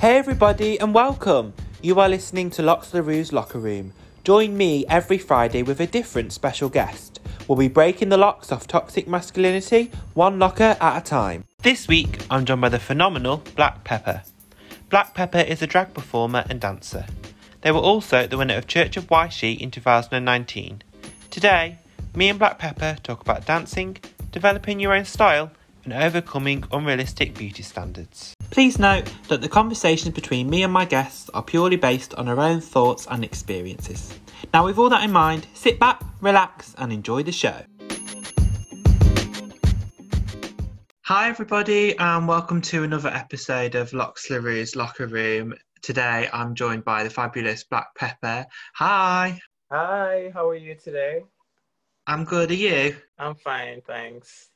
Hey everybody and welcome! You are listening to Locks the LaRue's Locker Room. Join me every Friday with a different special guest. We'll be breaking the locks off toxic masculinity, one locker at a time. This week, I'm joined by the phenomenal Black Pepper. Black Pepper is a drag performer and dancer. They were also the winner of Church of Yshee in 2019. Today, me and Black Pepper talk about dancing, developing your own style, and overcoming unrealistic beauty standards. Please note that the conversations between me and my guests are purely based on our own thoughts and experiences. Now, with all that in mind, sit back, relax, and enjoy the show. Hi, everybody, and welcome to another episode of Locks LaRue's Locker Room. Today, I'm joined by the fabulous Black Pepper. Hi. Hi, how are you today? I'm good. Are you? I'm fine, thanks.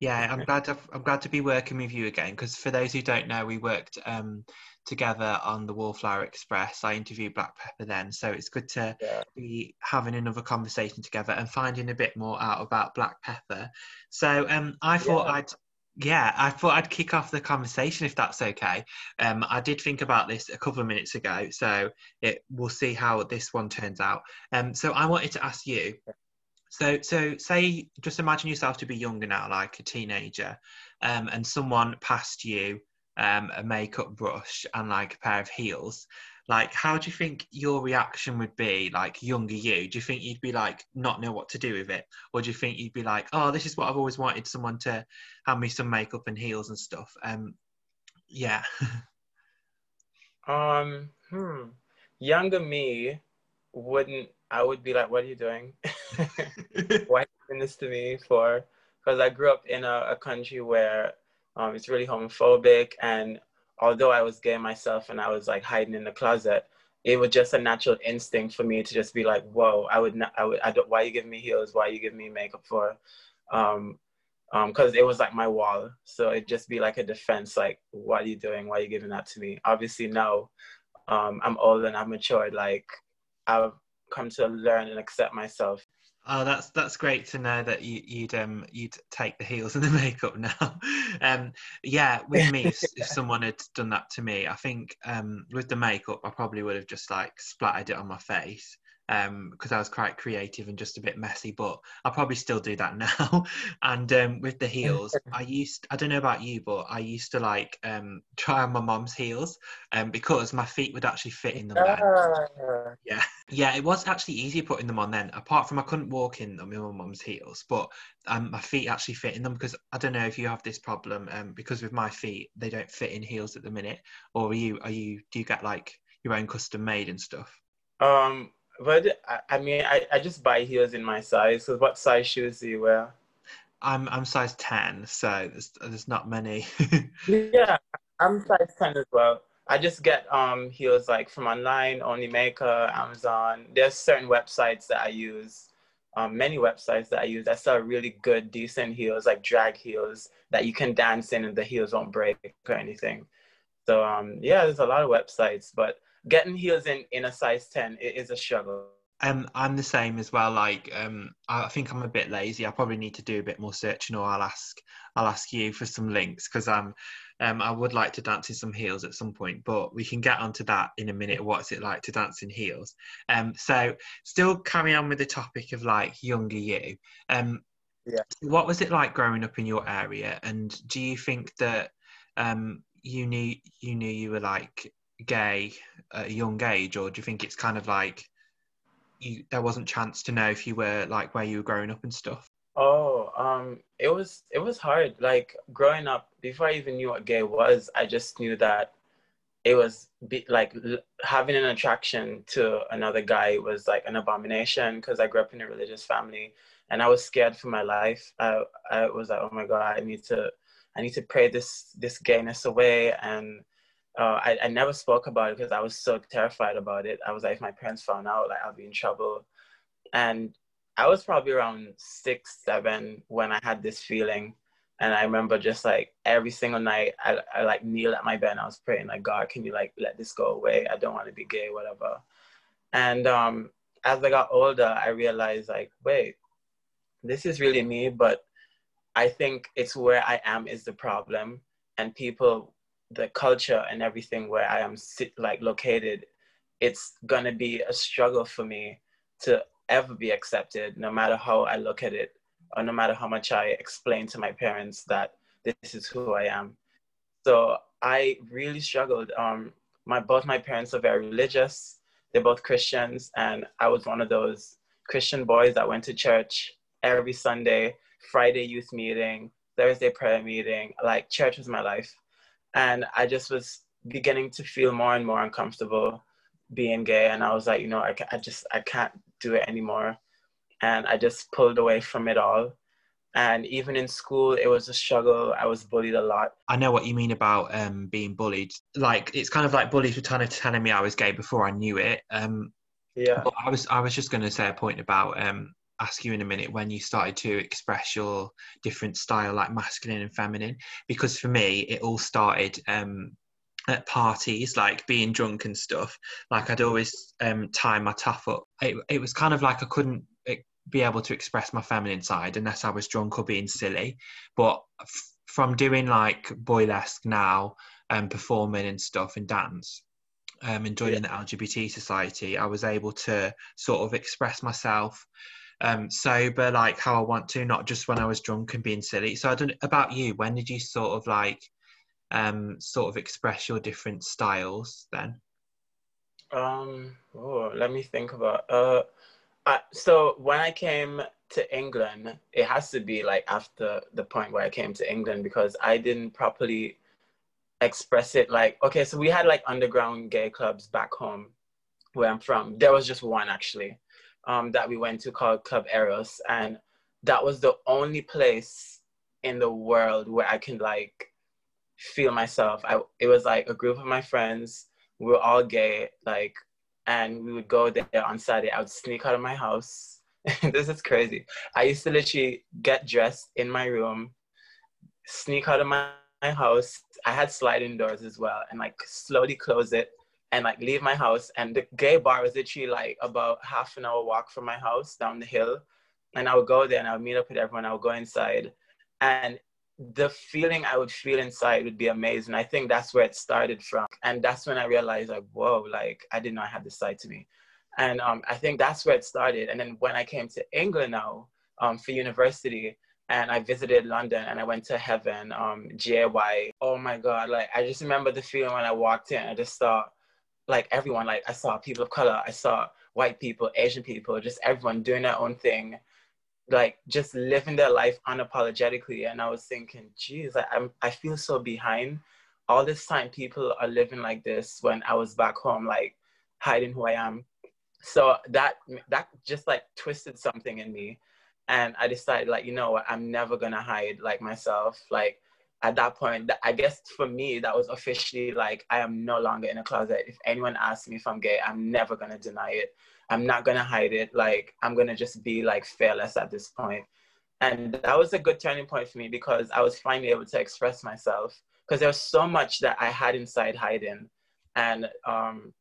Yeah, I'm glad to I'm glad to be working with you again because for those who don't know, we worked um, together on the Wallflower Express. I interviewed Black Pepper then, so it's good to Yeah. be having another conversation together and finding a bit more out about Black Pepper. So um, I thought Yeah. I'd yeah, I thought I'd kick off the conversation if that's okay. Um, I did think about this a couple of minutes ago, so it we'll see how this one turns out. Um, so I wanted to ask you. So, so say, just imagine yourself to be younger now, like a teenager, um, and someone passed you um, a makeup brush and like a pair of heels. Like, how do you think your reaction would be, like younger you? Do you think you'd be like not know what to do with it, or do you think you'd be like, oh, this is what I've always wanted someone to hand me some makeup and heels and stuff? Um, yeah, Um, hmm. Younger me wouldn't, I would be like, what are you doing? Why are you doing this to me for? Because I grew up in a, a country where um, it's really homophobic. And although I was gay myself and I was like hiding in the closet, it was just a natural instinct for me to just be like, whoa, I would not, I would, I don't, why you giving me heels? Why you giving me makeup for? Um, um, cause it was like my wall. So it'd just be like a defense, like, what are you doing? Why are you giving that to me? Obviously now, um, I'm old and I've matured. Like I've come to learn and accept myself. Oh, that's that's great to know that you, you'd um you'd take the heels and the makeup now. um, yeah, with me, if, if someone had done that to me, I think um with the makeup, I probably would have just like splattered it on my face. Um, because I was quite creative and just a bit messy, but I'll probably still do that now. and um, with the heels, I used I don't know about you, but I used to like um try on my mom's heels, um, because my feet would actually fit in them. then. Yeah, yeah, it was actually easier putting them on then. Apart from I couldn't walk in them in my mum's heels, but um, my feet actually fit in them because I don't know if you have this problem. Um, because with my feet, they don't fit in heels at the minute. Or are you? Are you? Do you get like your own custom made and stuff? Um, but I, I mean, I, I just buy heels in my size. So what size shoes do you wear? I'm I'm size ten, so there's there's not many. Yeah, I'm size 10 as well. I just get um heels like from online, Onlymaker, Amazon. There's certain websites that I use, um, many websites that I use that sell really good, decent heels, like drag heels that you can dance in and the heels won't break or anything. So um, yeah, there's a lot of websites, but getting heels in in a size 10 it is a struggle. Um, I'm the same as well. Like, um, I think I'm a bit lazy. I probably need to do a bit more searching, or I'll ask, I'll ask you for some links because um, um, I would like to dance in some heels at some point. But we can get onto that in a minute. What's it like to dance in heels? Um, so still carry on with the topic of like younger you. Um, Yeah. What was it like growing up in your area? And do you think that um, you knew you knew you were like gay at a young age, or do you think it's kind of like you there wasn't chance to know if you were like where you were growing up and stuff? Oh, um, it was it was hard. Like growing up, before I even knew what gay was, I just knew that it was be, like l- having an attraction to another guy was like an abomination because I grew up in a religious family and I was scared for my life. I I was like, oh my god, I need to I need to pray this this gayness away and. Uh, I, I never spoke about it because I was so terrified about it. I was like, if my parents found out, like I'll be in trouble. And I was probably around six, seven when I had this feeling. And I remember just like every single night, I, I like kneel at my bed and I was praying, like, God, can you like let this go away? I don't want to be gay, whatever. And um, as I got older, I realized, like, wait, this is really me, but I think it's where I am is the problem. And people the culture and everything where I am like located, it's gonna be a struggle for me to ever be accepted, no matter how I look at it, or no matter how much I explain to my parents that this is who I am. So I really struggled. Um, my both my parents are very religious. They're both Christians, and I was one of those Christian boys that went to church every Sunday, Friday youth meeting, Thursday prayer meeting. Like church was my life, and I just was beginning to feel more and more uncomfortable being gay, and I was like, you know, I, I just I can't do it anymore, and I just pulled away from it all. And even in school, it was a struggle. I was bullied a lot. I know what you mean about um, being bullied. Like it's kind of like bullies were of telling me I was gay before I knew it. Um, yeah. I was I was just going to say a point about um, ask you in a minute when you started to express your different style, like masculine and feminine, because for me it all started um, at parties, like being drunk and stuff. Like I'd always um, tie my tuff up. It, it was kind of like I couldn't eh, be able to express my feminine side unless I was drunk or being silly. But f- from doing like boylesque now and performing and stuff and dance, um, and joining yeah. the LGBT society, I was able to sort of express myself um, sober, like how I want to, not just when I was drunk and being silly. So I don't about you. When did you sort of like um, sort of express your different styles then? Um, oh, let me think about. Uh, I, so when I came to England, it has to be like after the point where I came to England because I didn't properly express it. Like, okay, so we had like underground gay clubs back home where I'm from. There was just one actually um, that we went to called Club Eros, and that was the only place in the world where I can like feel myself. I it was like a group of my friends. We were all gay, like, and we would go there on Saturday. I would sneak out of my house. this is crazy. I used to literally get dressed in my room, sneak out of my, my house. I had sliding doors as well, and like slowly close it and like leave my house. And the gay bar was literally like about half an hour walk from my house down the hill. And I would go there and I would meet up with everyone. I would go inside. And the feeling I would feel inside would be amazing. I think that's where it started from. And that's when I realized like, whoa, like I know I had this side to me. And um, I think that's where it started. And then when I came to England now um, for university, and I visited London and I went to Heaven, um, GAY. Oh my God, like I just remember the feeling when I walked in. I just thought, like everyone, like I saw people of color, I saw white people, Asian people, just everyone doing their own thing, like just living their life unapologetically. And I was thinking, geez, like, I'm, I feel so behind. All this time, people are living like this when I was back home, like hiding who I am. So that that just like twisted something in me, and I decided, like, you know what, I'm never gonna hide like myself. Like at that point, I guess for me, that was officially like, I am no longer in a closet. If anyone asks me if I'm gay, I'm never to deny it. I'm not to hide it. Like, I'm to just be like fearless at this point. And that was a good turning point for me because I was finally able to express myself because there was so much that I had inside hiding. And um,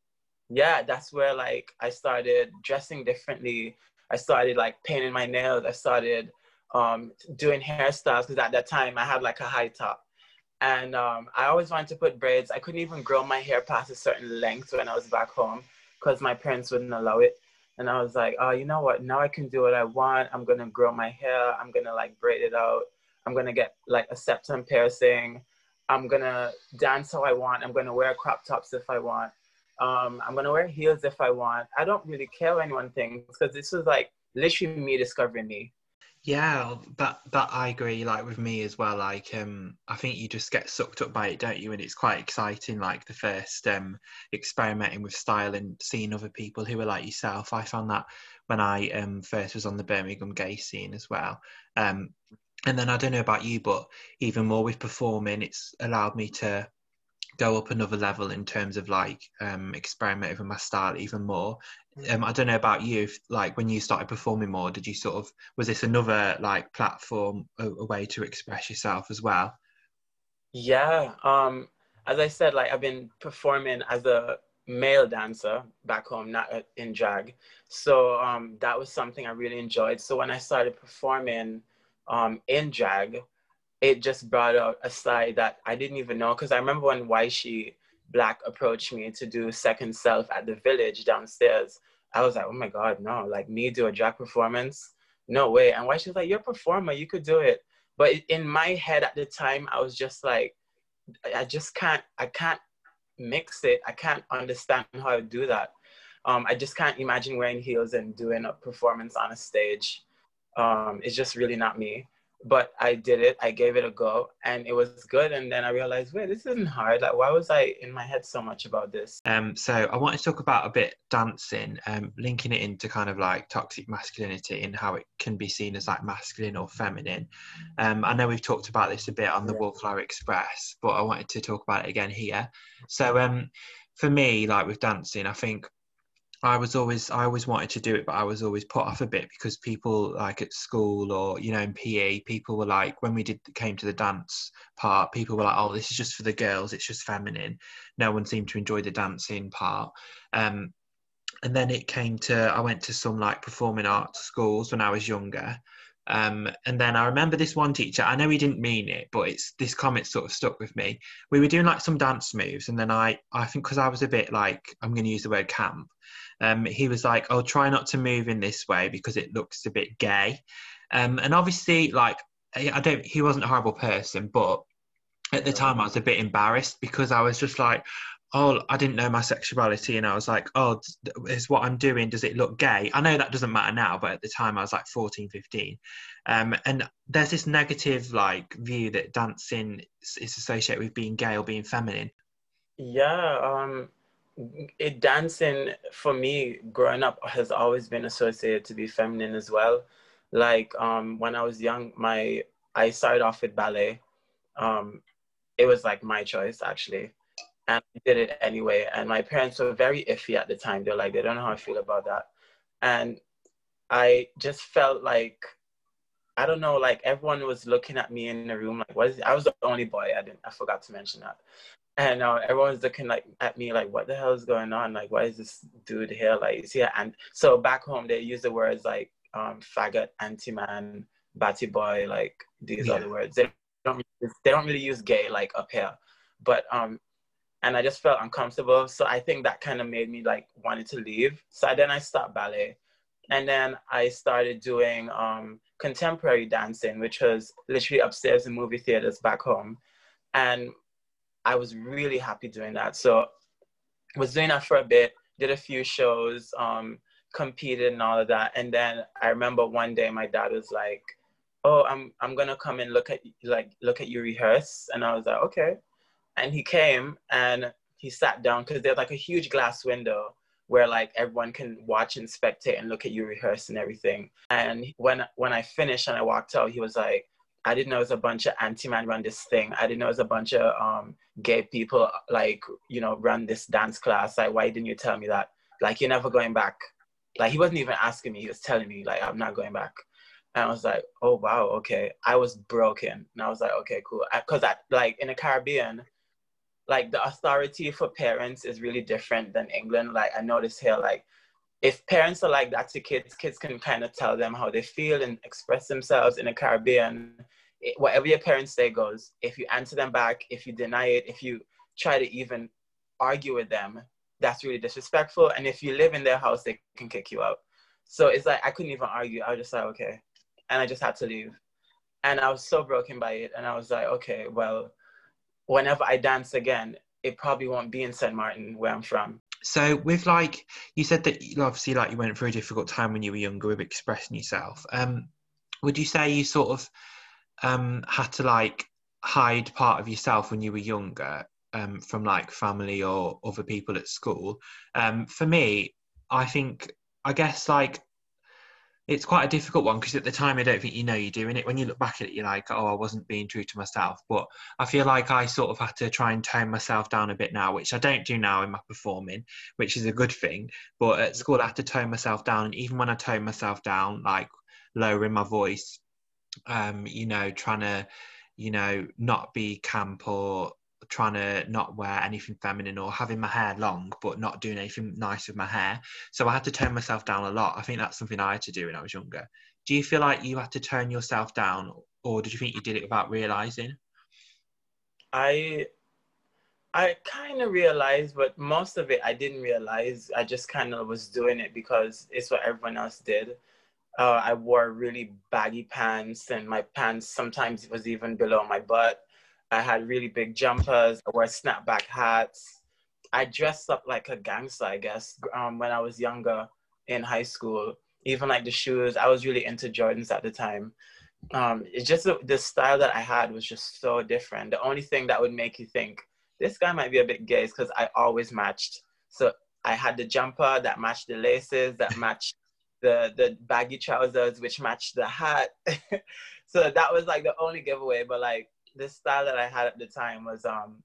yeah, that's where like I started dressing differently. I started like painting my nails. I started um, doing hairstyles because at that time I had like a high top. And um, I always wanted to put braids. I couldn't even grow my hair past a certain length when I was back home because my parents wouldn't allow it. And I was like, oh, you know what? Now I can do what I want. I'm gonna grow my hair. I'm gonna like braid it out. I'm gonna get like a septum piercing. I'm gonna dance how I want. I'm gonna wear crop tops if I want. Um, I'm gonna wear heels if I want. I don't really care what anyone thinks because this was like literally me discovering me. Yeah, that that I agree. Like with me as well. Like um, I think you just get sucked up by it, don't you? And it's quite exciting. Like the first um, experimenting with style and seeing other people who are like yourself. I found that when I um first was on the Birmingham gay scene as well. Um, and then I don't know about you, but even more with performing, it's allowed me to go up another level in terms of like um experimenting with my style even more um, I don't know about you, if, like when you started performing more, did you sort of was this another like platform, a, a way to express yourself as well? Yeah, um, as I said, like I've been performing as a male dancer back home, not uh, in drag. So um, that was something I really enjoyed. So when I started performing um, in drag, it just brought out a side that I didn't even know. Because I remember when Yshee Black approached me to do Second Self at the Village downstairs. I was like, oh my God, no, like me do a drag performance? No way. And Yshee was like, you're a performer, you could do it. But in my head at the time, I was just like, I just can't, I can't mix it. I can't understand how to do that. Um, I just can't imagine wearing heels and doing a performance on a stage. Um, it's just really not me but I did it. I gave it a go, and it was good. And then I realized, wait, this isn't hard. Like, why was I in my head so much about this? Um, so I want to talk about a bit dancing, um, linking it into kind of like toxic masculinity and how it can be seen as like masculine or feminine. Um, I know we've talked about this a bit on the yeah. Wallflower Express, but I wanted to talk about it again here. So, um, for me, like with dancing, I think I was always I always wanted to do it, but I was always put off a bit because people like at school or you know in PE, people were like when we did came to the dance part, people were like, "Oh, this is just for the girls. It's just feminine." No one seemed to enjoy the dancing part. Um, and then it came to I went to some like performing arts schools when I was younger. Um, and then I remember this one teacher. I know he didn't mean it, but it's this comment sort of stuck with me. We were doing like some dance moves, and then I, I think because I was a bit like I'm going to use the word camp, um, he was like, "I'll try not to move in this way because it looks a bit gay." Um, and obviously, like, I don't, he wasn't a horrible person, but at the time I was a bit embarrassed because I was just like, oh, I didn't know my sexuality. And I was like, oh, is what I'm doing, does it look gay? I know that doesn't matter now, but at the time I was like 14, 15. Um, and there's this negative like view that dancing is associated with being gay or being feminine. Yeah. Um, it dancing for me growing up has always been associated to be feminine as well. Like um when i was young my i started off with ballet. Um it was like my choice actually. And I did it anyway. And my parents were very iffy at the time. They're like they don't know how i feel about that. And i just felt like i don't know like everyone was looking at me in the room like what is it? i was the only boy. I didn't i forgot to mention that and uh, everyone's looking like at me like what the hell is going on? Like why is this dude here? Like yeah and so back home they use the words like um faggot anti-man batty boy like these yeah. other words. They don't they don't really use gay like up here. But um and i just felt uncomfortable. So i think that kind of made me like wanted to leave. So then i stopped ballet. And then i started doing um contemporary dancing which was literally upstairs in movie theaters back home. And I was really happy doing that. So was doing that for a bit, did a few shows, um, competed and all of that. And then I remember one day my dad was like, "Oh, I'm I'm gonna come and look at like look at you rehearse." And I was like, "Okay." And he came and he sat down because there's like a huge glass window where like everyone can watch and spectate and look at you rehearse and everything. And when when I finished and I walked out, he was like, I didn't know it was a bunch of anti-man run this thing. I didn't know it was a bunch of um, gay people like, you know, run this dance class. Like, why didn't you tell me that? Like, you're never going back. Like, he wasn't even asking me. He was telling me, like, I'm not going back. And I was like, oh, wow, okay. I was broken. And I was like, okay, cool. Because, like, in the Caribbean, like, the authority for parents is really different than England. Like, I noticed here, like, if parents are like that to kids, kids can kind of tell them how they feel and express themselves in the Caribbean whatever your parents say goes. If you answer them back, if you deny it, if you try to even argue with them, that's really disrespectful. And if you live in their house, they can kick you out. So it's like I couldn't even argue. I was just like, okay. And I just had to leave. And I was so broken by it. And I was like, okay, well, whenever I dance again, it probably won't be in St. Martin where I'm from. So with like you said that obviously like you went through a difficult time when you were younger with expressing yourself. Um, would you say you sort of um, had to like hide part of yourself when you were younger um, from like family or other people at school. Um, for me, I think, I guess like it's quite a difficult one because at the time I don't think you know you're doing it. When you look back at it, you're like, oh, I wasn't being true to myself. But I feel like I sort of had to try and tone myself down a bit now, which I don't do now in my performing, which is a good thing. But at school, I had to tone myself down. And even when I tone myself down, like lowering my voice, um, you know, trying to, you know, not be camp or trying to not wear anything feminine or having my hair long but not doing anything nice with my hair. So I had to tone myself down a lot. I think that's something I had to do when I was younger. Do you feel like you had to turn yourself down or did you think you did it without realizing? I I kind of realized, but most of it I didn't realize. I just kind of was doing it because it's what everyone else did. Uh, I wore really baggy pants, and my pants sometimes was even below my butt. I had really big jumpers. I wore snapback hats. I dressed up like a gangster, I guess, um, when I was younger in high school. Even like the shoes, I was really into Jordans at the time. Um, it's just the, the style that I had was just so different. The only thing that would make you think this guy might be a bit gay is because I always matched. So I had the jumper that matched the laces, that matched the the baggy trousers, which matched the hat. so that was like the only giveaway. But like the style that I had at the time was um,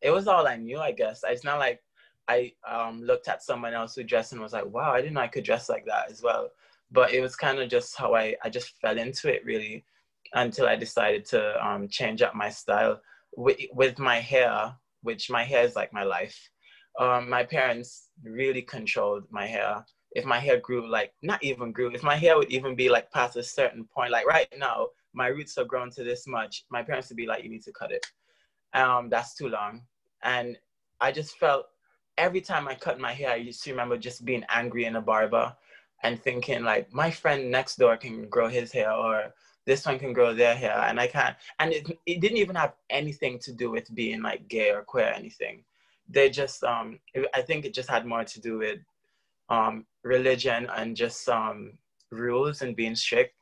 it was all I knew, I guess. It's not like I um looked at someone else who dressed and was like, wow, I didn't know I could dress like that as well. But it was kind of just how I I just fell into it really until I decided to um change up my style with, with my hair, which my hair is like my life. Um, my parents really controlled my hair. If my hair grew like not even grew, if my hair would even be like past a certain point, like right now, my roots have grown to this much. My parents would be like, "You need to cut it. Um, that's too long." And I just felt every time I cut my hair, I used to remember just being angry in a barber and thinking like, my friend next door can grow his hair, or this one can grow their hair and I can't. And it, it didn't even have anything to do with being like gay or queer or anything. They just, um, I think it just had more to do with um, religion and just um, rules and being strict.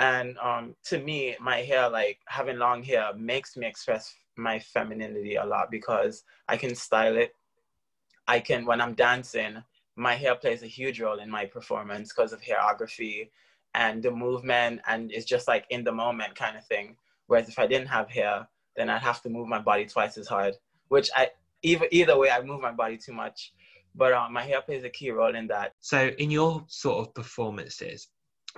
And um, to me, my hair, like having long hair, makes me express my femininity a lot because I can style it. I can, when I'm dancing, my hair plays a huge role in my performance because of hairography and the movement and it's just like in the moment kind of thing. Whereas if I didn't have hair, then I'd have to move my body twice as hard, which I either either way I move my body too much. But um, my hair plays a key role in that. So in your sort of performances,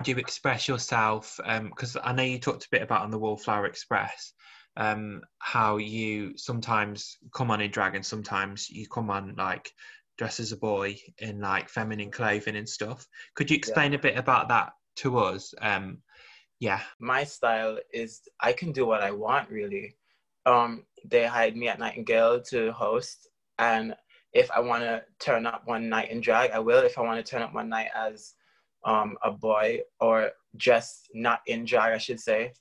do you express yourself? Because um, I know you talked a bit about on the Wallflower Express um, how you sometimes come on in drag and sometimes you come on like dress as a boy in like feminine clothing and stuff. Could you explain yeah. a bit about that to us. Um, yeah. My style is I can do what I want really. Um, they hired me at Nightingale to host, and if I want to turn up one night in drag, I will. If I want to turn up one night as um, a boy or just not in drag, I should say,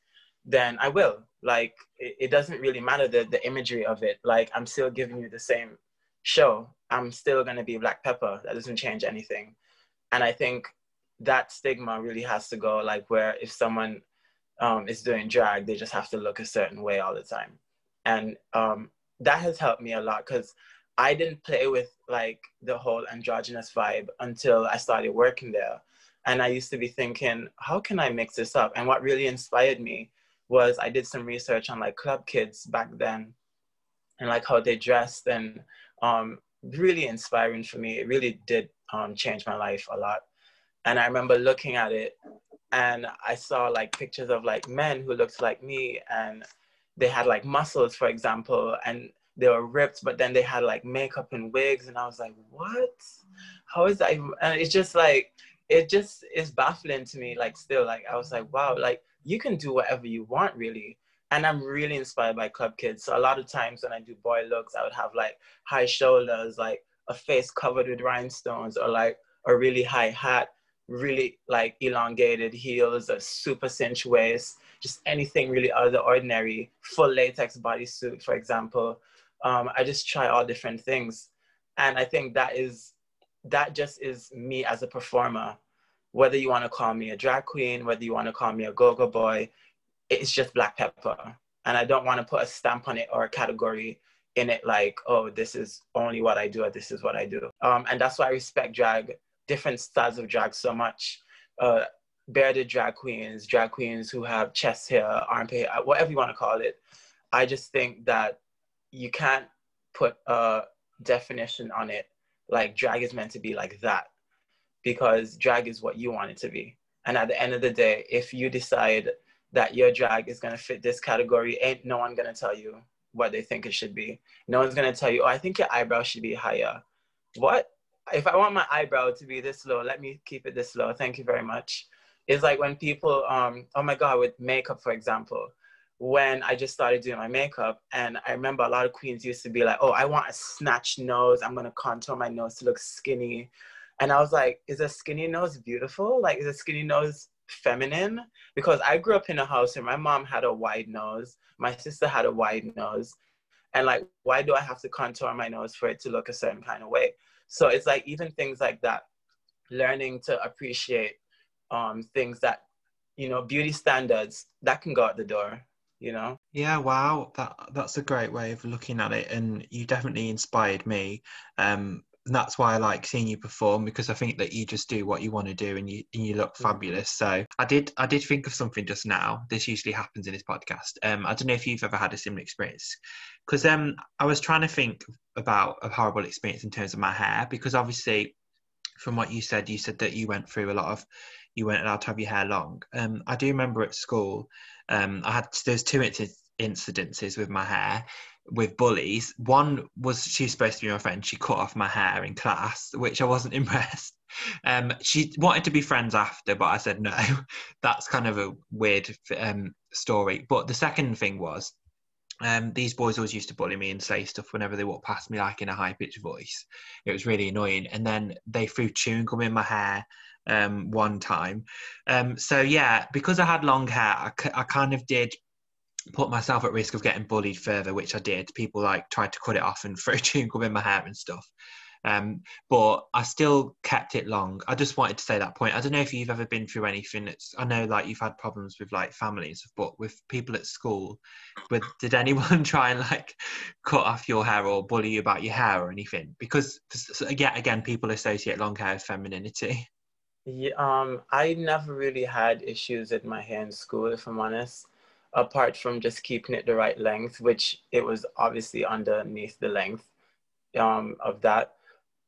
then I will. Like it, it doesn't really matter the the imagery of it. Like I'm still giving you the same show. I'm still gonna be Black Pepper. That doesn't change anything. And I think that stigma really has to go like where if someone um, is doing drag they just have to look a certain way all the time and um, that has helped me a lot because i didn't play with like the whole androgynous vibe until i started working there and i used to be thinking how can i mix this up and what really inspired me was i did some research on like club kids back then and like how they dressed and um, really inspiring for me it really did um, change my life a lot and I remember looking at it and I saw like pictures of like men who looked like me and they had like muscles, for example, and they were ripped, but then they had like makeup and wigs. And I was like, what? How is that? And it's just like, it just is baffling to me. Like, still, like, I was like, wow, like, you can do whatever you want, really. And I'm really inspired by Club Kids. So a lot of times when I do boy looks, I would have like high shoulders, like a face covered with rhinestones, or like a really high hat really like elongated heels, a super cinch waist, just anything really out of the ordinary, full latex bodysuit, for example. Um, I just try all different things. And I think that is, that just is me as a performer. Whether you want to call me a drag queen, whether you want to call me a go-go boy, it's just black pepper. And I don't want to put a stamp on it or a category in it like, oh, this is only what I do or this is what I do. Um, and that's why I respect drag different styles of drag so much. Uh, bearded drag queens, drag queens who have chest hair, armpit, whatever you want to call it. I just think that you can't put a definition on it like drag is meant to be like that because drag is what you want it to be. And at the end of the day, if you decide that your drag is going to fit this category, ain't no one going to tell you what they think it should be. No one's going to tell you, oh, I think your eyebrow should be higher. What? if I want my eyebrow to be this low, let me keep it this low. Thank you very much. It's like when people, um, oh my God, with makeup, for example, when I just started doing my makeup, and I remember a lot of queens used to be like, oh, I want a snatched nose. I'm gonna contour my nose to look skinny. And I was like, is a skinny nose beautiful? Like, is a skinny nose feminine? Because I grew up in a house and my mom had a wide nose, my sister had a wide nose. And like, why do I have to contour my nose for it to look a certain kind of way? So it's like even things like that, learning to appreciate um, things that, you know, beauty standards that can go out the door, you know? Yeah, wow. That that's a great way of looking at it. And you definitely inspired me. Um, and that's why I like seeing you perform because I think that you just do what you want to do and you and you look mm. fabulous. So I did I did think of something just now. This usually happens in this podcast. Um, I don't know if you've ever had a similar experience because um I was trying to think about a horrible experience in terms of my hair because obviously from what you said you said that you went through a lot of you weren't allowed to have your hair long. Um, I do remember at school um I had there's two incidences with my hair with bullies. One was she was supposed to be my friend. She cut off my hair in class, which I wasn't impressed. Um, she wanted to be friends after, but I said no. That's kind of a weird um, story. But the second thing was um, these boys always used to bully me and say stuff whenever they walked past me, like in a high pitched voice. It was really annoying. And then they threw chewing gum in my hair um, one time. Um, so, yeah, because I had long hair, I, I kind of did put myself at risk of getting bullied further, which I did. People like tried to cut it off and throw chewing gum in my hair and stuff. Um, but I still kept it long. I just wanted to say that point. I don't know if you've ever been through anything. That's, I know like you've had problems with like families, but with people at school, but did anyone try and like cut off your hair or bully you about your hair or anything? Because again, again, people associate long hair with femininity. Yeah, um, I never really had issues with my hair in school, if I'm honest apart from just keeping it the right length, which it was obviously underneath the length um, of that.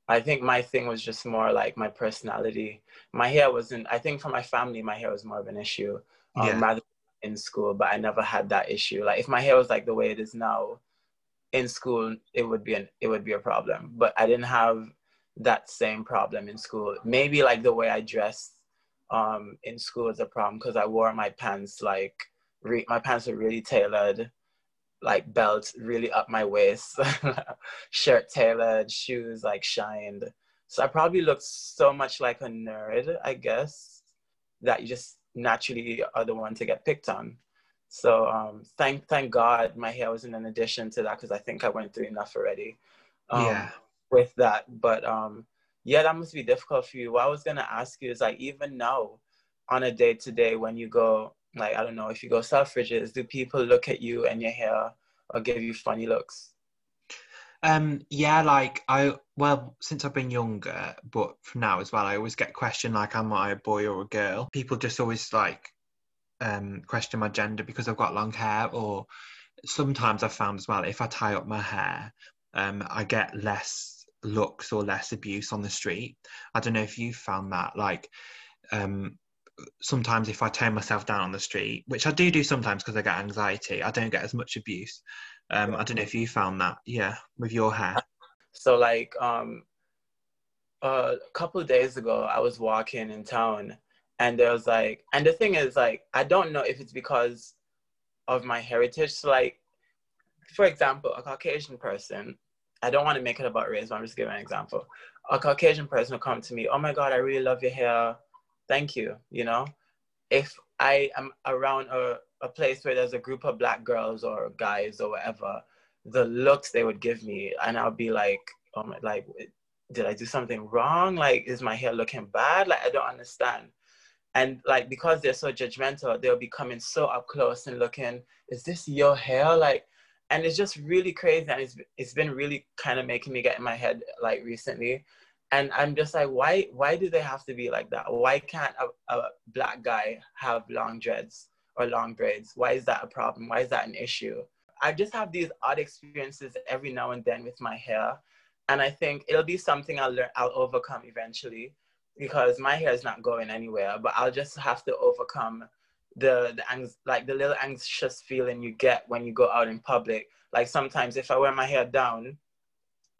I think my thing was just more like my personality. My hair wasn't, I think for my family, my hair was more of an issue um, yeah. rather in school, but I never had that issue. Like if my hair was like the way it is now in school, it would be an, it would be a problem, but I didn't have that same problem in school. Maybe like the way I dressed um, in school is a problem because I wore my pants like re- my pants were really tailored, like belt really up my waist, shirt tailored, shoes like shined. So I probably looked so much like a nerd, I guess, that you just naturally are the one to get picked on. So um, thank thank God my hair wasn't an addition to that because I think I went through enough already. Um, yeah. With that, but um, yeah, that must be difficult for you. What I was gonna ask you is like even now, on a day to day when you go like, I don't know, if you go Selfridges, do people look at you and your hair or give you funny looks? Um, yeah, like I well, since I've been younger, but from now as well, I always get questioned like, am I a boy or a girl? People just always like um question my gender because I've got long hair, or sometimes I've found as well if I tie up my hair, um, I get less looks or less abuse on the street. I don't know if you found that, like, um, sometimes if I turn myself down on the street, which I do do sometimes because I get anxiety, I don't get as much abuse. Um, I don't know if you found that, yeah, with your hair. So like um, a couple of days ago, I was walking in town, and there was like, and the thing is like, I don't know if it's because of my heritage. So like, for example, a Caucasian person. I don't want to make it about race, but I'm just giving an example. A Caucasian person will come to me, oh my God, I really love your hair thank you you know? If i am around a, a place where there's a group of black girls or guys or whatever the looks they would give me and i'll be like oh my like did i do something wrong? Like is my hair looking bad? Like i don't understand. And like because they're so judgmental they'll be coming so up close and looking is this your hair? Like and it's just really crazy and it's, it's been really kind of making me get in my head like recently and i'm just like why why do they have to be like that? Why can't a, a black guy have long dreads or long braids? Why is that a problem? Why is that an issue? I just have these odd experiences every now and then with my hair. And i think it'll be something i'll learn i'll overcome eventually because my hair is not going anywhere but i'll just have to overcome the the like the little anxious feeling you get when you go out in public. Like sometimes if i wear my hair down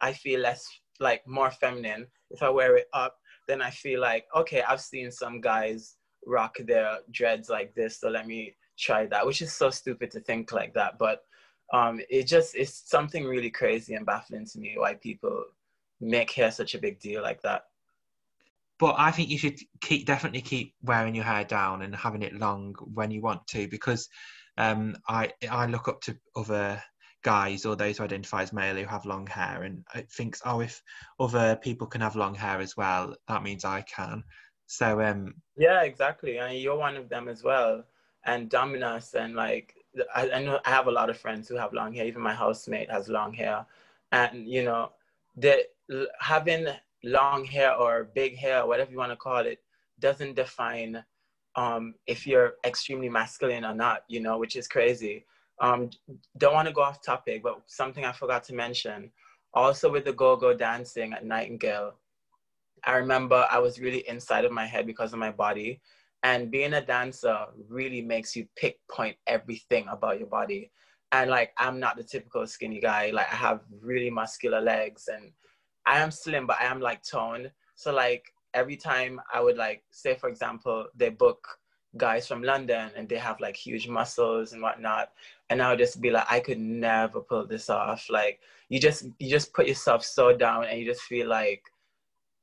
i feel less like more feminine. If I wear it up, then I feel like, okay, I've seen some guys rock their dreads like this so let me try that which is so stupid to think like that but um it just it's something really crazy and baffling to me why people make hair such a big deal like that. But I think you should keep definitely keep wearing your hair down and having it long when you want to because um, I I look up to other guys or those who identify as male who have long hair and it thinks oh if other people can have long hair as well that means I can so um yeah exactly and you're one of them as well and Dominus and like I, I know I have a lot of friends who have long hair even my housemate has long hair and you know the having long hair or big hair, whatever you want to call it, doesn't define um, if you're extremely masculine or not, you know, which is crazy. Um, don't want to go off topic, but something I forgot to mention. Also, with the go go dancing at Nightingale, I remember I was really inside of my head because of my body. And being a dancer really makes you pick point everything about your body. And like, I'm not the typical skinny guy. Like, I have really muscular legs and I am slim, but I am like toned. So like every time I would like say, for example, they book guys from London and they have like huge muscles and whatnot, and I would just be like, I could never pull this off. Like you just you just put yourself so down, and you just feel like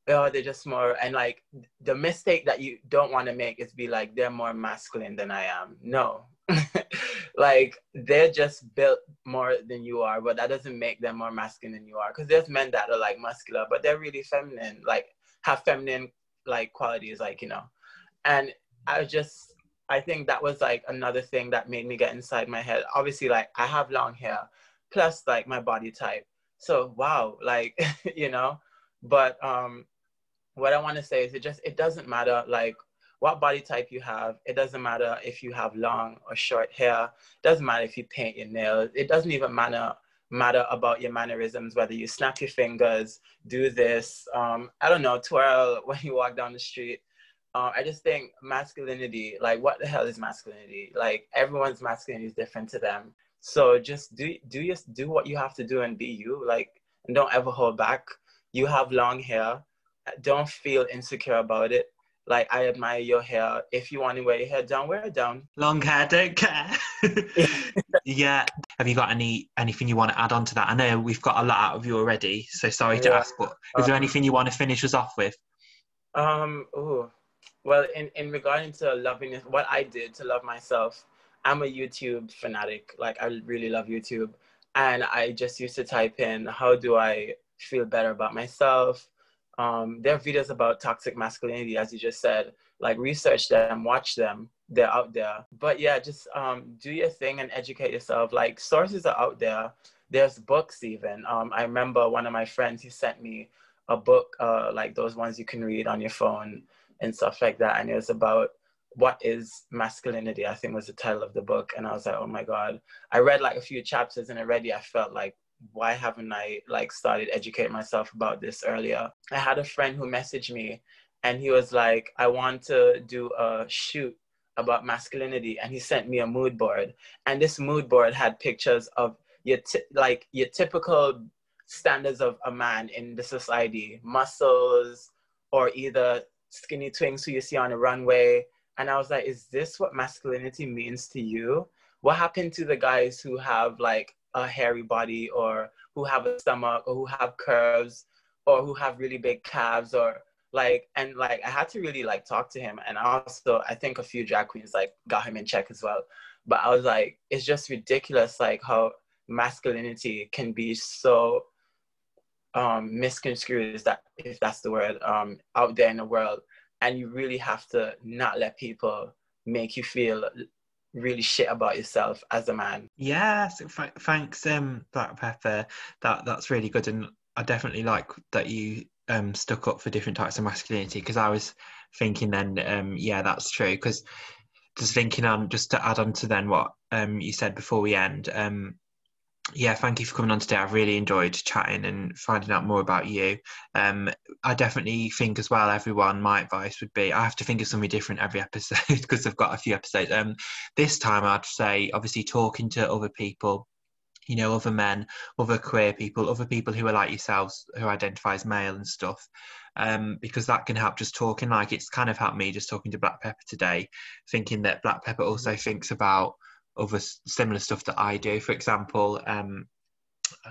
oh they're just more and like the mistake that you don't want to make is be like they're more masculine than I am. No, like they're just built more than you are, but that doesn't make them more masculine than you are. Because there's men that are like muscular, but they're really feminine, like have feminine like qualities, like you know. And I just, I think that was like another thing that made me get inside my head. Obviously, like I have long hair, plus like my body type. So wow, like you know. But um, what I want to say is, it just it doesn't matter like what body type you have. It doesn't matter if you have long or short hair. It doesn't matter if you paint your nails. It doesn't even matter matter about your mannerisms, whether you snap your fingers, do this, um, I don't know, twirl when you walk down the street. Uh, I just think masculinity, like what the hell is masculinity? Like everyone's masculinity is different to them. So just do do just do what you have to do and be you. Like and don't ever hold back. You have long hair. Don't feel insecure about it like I admire your hair. If you want to wear your hair down, wear it down. Long hair, don't care. yeah. Have you got any anything you want to add on to that? I know we've got a lot out of you already, so sorry to ask, but is there um, anything you want to finish us off with? Um. Oh, well, in in regarding to loving what I did to love myself, I'm a YouTube fanatic. Like I really love YouTube, and I just used to type in, "How do I feel better about myself?" um, there are videos about toxic masculinity, as you just said. Like research them, watch them. They're out there. But yeah, just um, do your thing and educate yourself. Like sources are out there. There's books even. Um, I remember one of my friends. He sent me a book, uh, like those ones you can read on your phone and stuff like that. And it was about what is masculinity. I think was the title of the book. And I was like, oh my god. I read like a few chapters and already I felt like why haven't I like started educating myself about this earlier? I had a friend who messaged me and he was like, I want to do a shoot about masculinity and he sent me a mood board and this mood board had pictures of your t- like your typical standards of a man in the society muscles or either skinny twinks who you see on a runway. And i was like is this what masculinity means to you? What happened to the guys who have like a hairy body or who have a stomach or who have curves or who have really big calves or like and like I had to really like talk to him. And also I think a few drag queens like got him in check as well. But I was like, it's just ridiculous like how masculinity can be so um misconstrued is that if that's the word um out there in the world and you really have to not let people make you feel really shit about yourself as a man. Yes, th- thanks, um, Black Pepper. That that's really good, and I definitely like that you um stuck up for different types of masculinity because I was thinking then, um, yeah, that's true. Because just thinking on, just to add on to then what um you said before we end, um, yeah, thank you for coming on today. I've really enjoyed chatting and finding out more about you. Um, I definitely think as well, everyone, my advice would be I have to think of something different every episode because I've got a few episodes. Um, this time I'd say, obviously, talking to other people you know, other men, other queer people, other people who are like yourselves, who identify as male and stuff, um, because that can help just talking. Like it's kind of helped me just talking to Black Pepper today, thinking that Black Pepper also thinks about other similar stuff that I do. For example, um,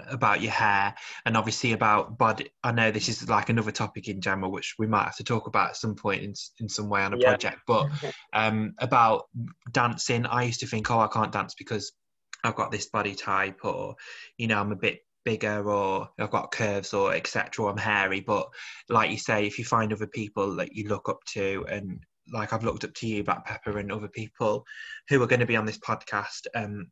about your hair and obviously about body i know this is like another topic in general which we might have to talk about at some point in, in some way on a yeah. project but um about dancing i used to think oh i can't dance because i've got this body type or you know i'm a bit bigger or I've got curves or etc. I'm hairy. But like you say, if you find other people that you look up to and like I've looked up to you, Black Pepper, and other people who are going to be on this podcast, um,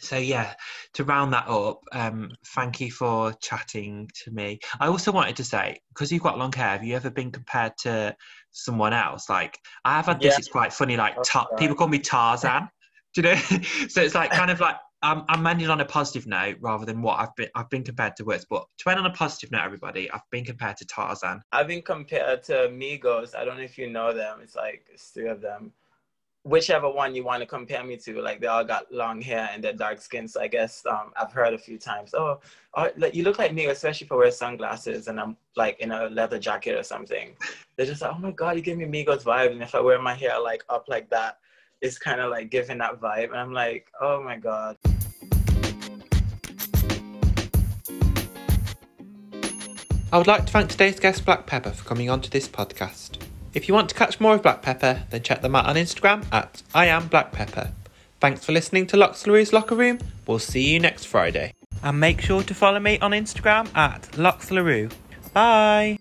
so yeah to round that up um thank you for chatting to me. I also wanted to say because you've got long hair have you ever been compared to someone else? Like i have had this yeah. it's quite funny like ta- people call me tarzan. Do you know? So it's like kind of like I'm, I'm ending on a positive note rather than what I've been I've been compared to worse. But to end on a positive note, everybody, I've been compared to Tarzan. I've been compared to Migos. I don't know if you know them. It's like it's three of them whichever one you want to compare me to, like they all got long hair and they're dark skin. So I guess um, I've heard a few times, oh, oh, you look like me, especially if I wear sunglasses and I'm like in a leather jacket or something. They're just like, oh my God, you give me Migos vibe. And if I wear my hair like up like that, it's kind of like giving that vibe. And I'm like, oh my God. I would like to thank today's guest Black Pepper for coming onto this podcast. If you want to catch more of Black Pepper, then check them out on Instagram at I am Black Pepper. Thanks for listening to Lox Laroux's Locker Room. We'll see you next Friday. And make sure to follow me on Instagram at Lox Laroux. Bye!